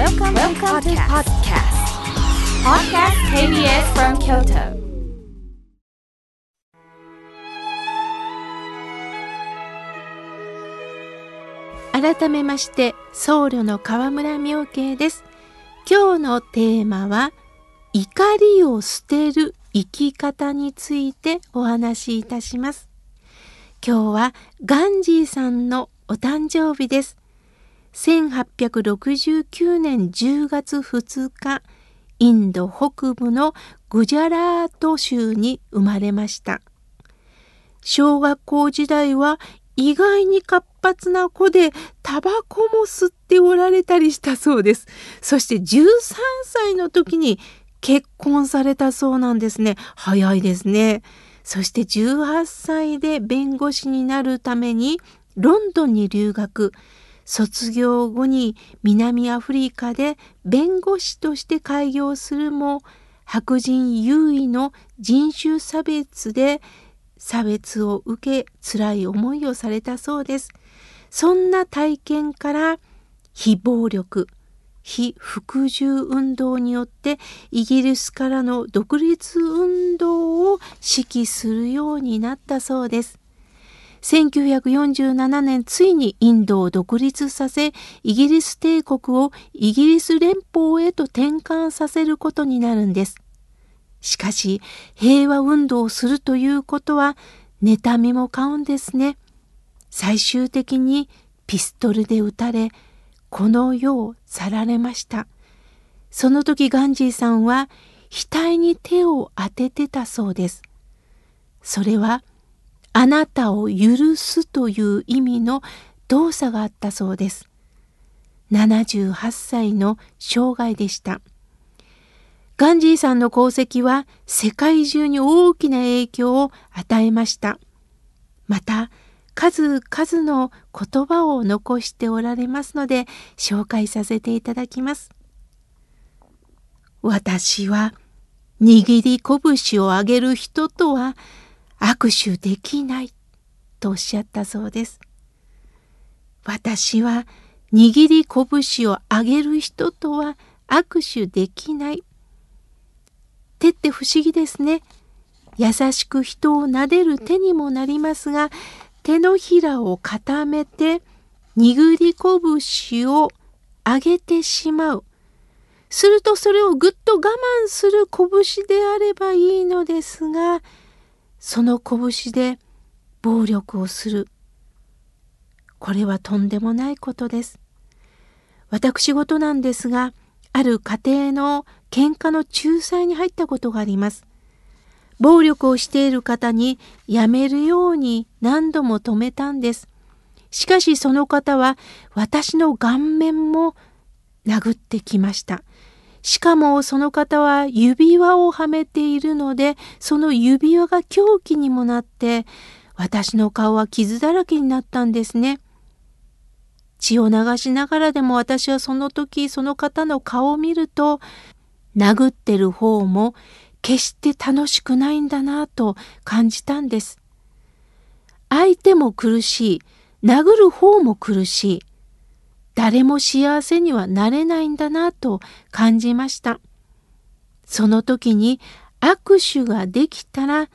Welcome, Welcome to podcast. Podcast KBS from Kyoto. 改めまして僧侶の河村明慶です今日のテーマは怒りを捨てる生き方についてお話しいたします今日はガンジーさんのお誕生日です1869年10月2日インド北部のグジャラート州に生まれました小学校時代は意外に活発な子でタバコも吸っておられたりしたそうです。そして13歳の時に結婚されたそうなんですね。早いですね。そして18歳で弁護士になるためにロンドンに留学。卒業後に南アフリカで弁護士として開業するも白人優位の人種差別で差別を受け辛い思いをされたそうです。そんな体験から非暴力非服従運動によってイギリスからの独立運動を指揮するようになったそうです。1947年ついにインドを独立させイギリス帝国をイギリス連邦へと転換させることになるんです。しかし平和運動をするということは妬みも買うんですね。最終的にピストルで撃たれこの世を去られました。その時ガンジーさんは額に手を当ててたそうです。それはあなたを許すという意味の動作があったそうです。78歳の生涯でした。ガンジーさんの功績は世界中に大きな影響を与えました。また、数々の言葉を残しておられますので、紹介させていただきます。私は握り拳を上げる人とは握手できないとおっしゃったそうです。私は握り拳を上げる人とは握手できない。手って不思議ですね。優しく人を撫でる手にもなりますが、手のひらを固めて握り拳を上げてしまう。するとそれをぐっと我慢する拳であればいいのですが、その拳で暴力をする。これはとんでもないことです。私事なんですが、ある家庭の喧嘩の仲裁に入ったことがあります。暴力をしている方にやめるように何度も止めたんです。しかしその方は私の顔面も殴ってきました。しかもその方は指輪をはめているのでその指輪が凶器にもなって私の顔は傷だらけになったんですね。血を流しながらでも私はその時その方の顔を見ると殴ってる方も決して楽しくないんだなと感じたんです。相手も苦しい、殴る方も苦しい。誰も幸せにはなれないんだなと感じました。その時に握手ができたら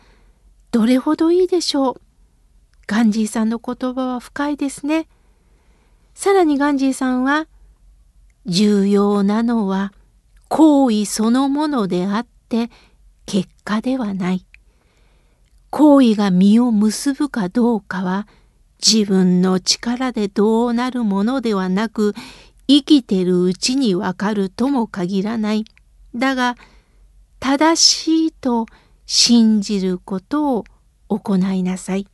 どれほどいいでしょう。ガンジーさんの言葉は深いですね。さらにガンジーさんは、重要なのは行為そのものであって結果ではない。行為が実を結ぶかどうかは自分の力でどうなるものではなく生きてるうちにわかるとも限らない。だが正しいと信じることを行いなさい。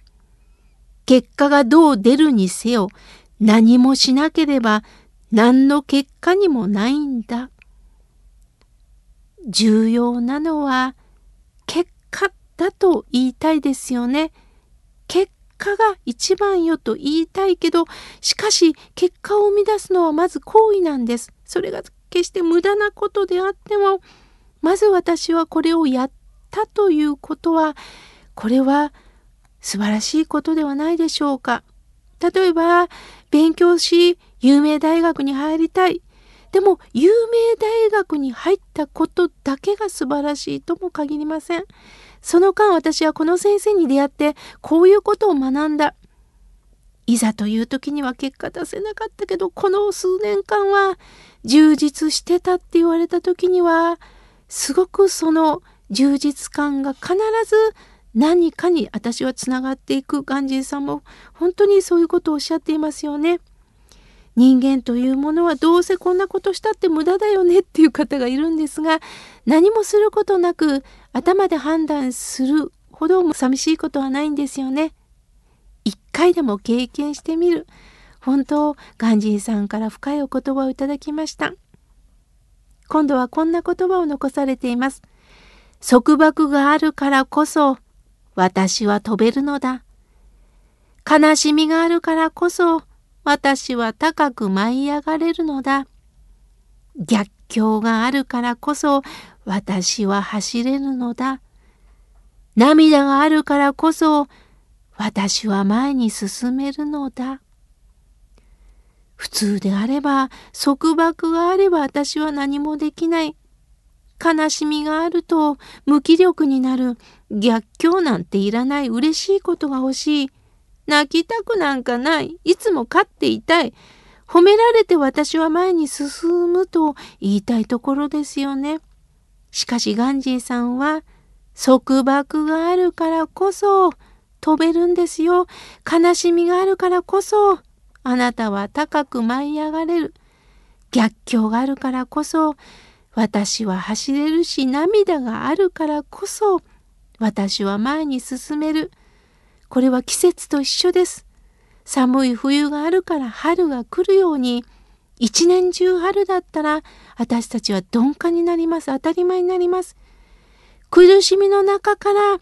結果がどう出るにせよ何もしなければ何の結果にもないんだ。重要なのは結果だと言いたいですよね。果が一番よと言いたいけどしかし結果を生み出すのはまず行為なんです。それが決して無駄なことであってもまず私はこれをやったということはこれは素晴らしいことではないでしょうか。例えば勉強し有名大学に入りたいでも有名大学に入ったことだけが素晴らしいとも限りません。その間私はこの先生に出会ってこういうことを学んだ。いざという時には結果出せなかったけどこの数年間は充実してたって言われた時にはすごくその充実感が必ず何かに私はつながっていくガンジーさんも本当にそういうことをおっしゃっていますよね。人間というものはどうせこんなことしたって無駄だよねっていう方がいるんですが何もすることなく頭で判断するほども寂しいことはないんですよね。一回でも経験してみる。本当ガンジーさんから深いお言葉をいただきました。今度はこんな言葉を残されています。束縛があるからこそ私は飛べるのだ。悲しみがあるからこそ私は高く舞い上がれるのだ。逆境があるからこそ私は走れるのだ。涙があるからこそ私は前に進めるのだ。普通であれば束縛があれば私は何もできない。悲しみがあると無気力になる。逆境なんていらない。嬉しいことが欲しい。泣きたくなんかない。いつも勝っていたい。褒められて私は前に進むと言いたいところですよね。しかしガンジーさんは束縛があるからこそ飛べるんですよ。悲しみがあるからこそあなたは高く舞い上がれる。逆境があるからこそ私は走れるし涙があるからこそ私は前に進める。これは季節と一緒です。寒い冬があるから春が来るように、一年中春だったら私たちは鈍化になります。当たり前になります。苦しみの中から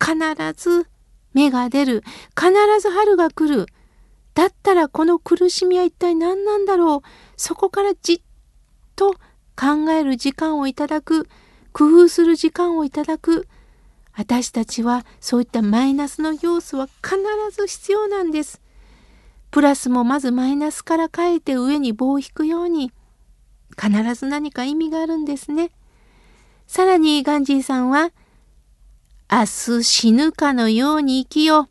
必ず芽が出る。必ず春が来る。だったらこの苦しみは一体何なんだろう。そこからじっと考える時間をいただく。工夫する時間をいただく。私たちはそういったマイナスの要素は必ず必要なんです。プラスもまずマイナスから変えて上に棒を引くように必ず何か意味があるんですね。さらにガンジーさんは明日死ぬかのように生きよう。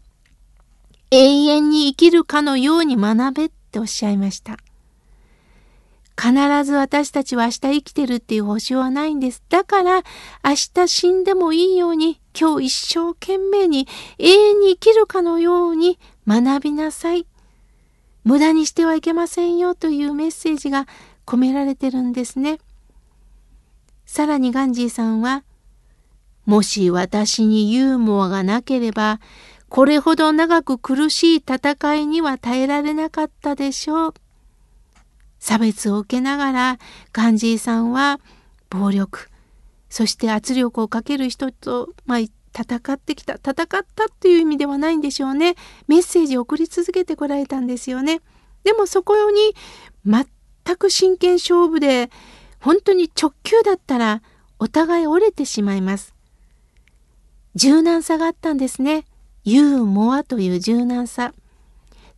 永遠に生きるかのように学べっておっしゃいました。必ず私たちは明日生きてるっていう保証はないんです。だから明日死んでもいいように今日一生懸命に永遠に生きるかのように学びなさい。無駄にしてはいけませんよというメッセージが込められてるんですね。さらにガンジーさんは、もし私にユーモアがなければ、これほど長く苦しい戦いには耐えられなかったでしょう。差別を受けながらガンジーさんは暴力そして圧力をかける人と、まあ、戦ってきた戦ったっていう意味ではないんでしょうね。メッセージを送り続けてこられたんですよね。でもそこに全く真剣勝負で本当に直球だったらお互い折れてしまいます。柔軟さがあったんですね。ユーモアという柔軟さ。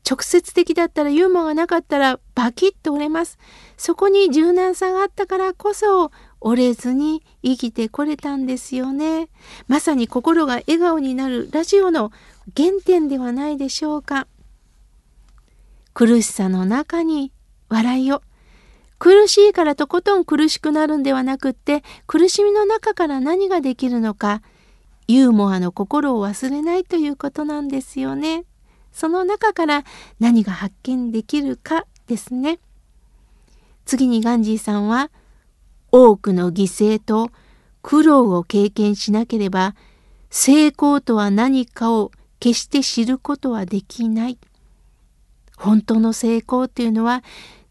直接的だったらユーモアがなかったらバキッと折れます。そこに柔軟さがあったからこそ折れずに生きてこれたんですよね。まさに心が笑顔になるラジオの原点ではないでしょうか。苦しさの中に笑いを。苦しいからとことん苦しくなるんではなくって苦しみの中から何ができるのかユーモアの心を忘れないということなんですよね。その中から何が発見できるかですね。次にガンジーさんは多くの犠牲と苦労を経験しなければ成功とは何かを決して知ることはできない。本当の成功というのは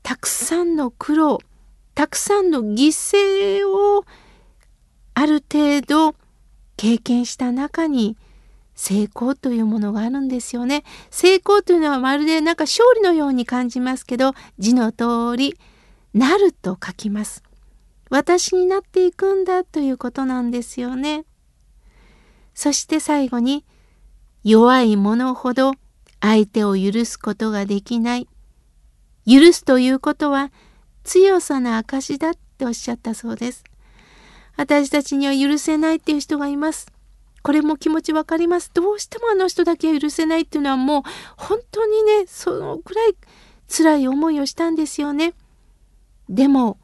たくさんの苦労たくさんの犠牲をある程度経験した中に成功というものがあるんですよね。成功というのはまるでなんか勝利のように感じますけど字の通り「なる」と書きます。私になっていくんだということなんですよね。そして最後に弱い者ほど相手を許すことができない。許すということは強さの証だっておっしゃったそうです。私たちには許せないっていう人がいます。これも気持ちわかります。どうしてもあの人だけは許せないっていうのはもう本当にね、そのくらい辛い思いをしたんですよね。でも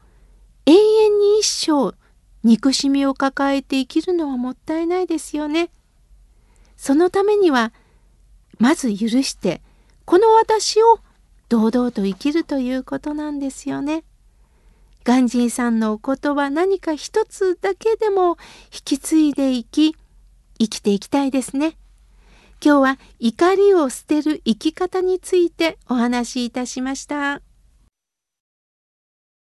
永遠に一生憎しみを抱えて生きるのはもったいないですよね。そのためにはまず許してこの私を堂々と生きるということなんですよね。ガンジーさんのお言葉何か一つだけでも引き継いでいき生きていきたいですね。今日は怒りを捨てる生き方についてお話しいたしました。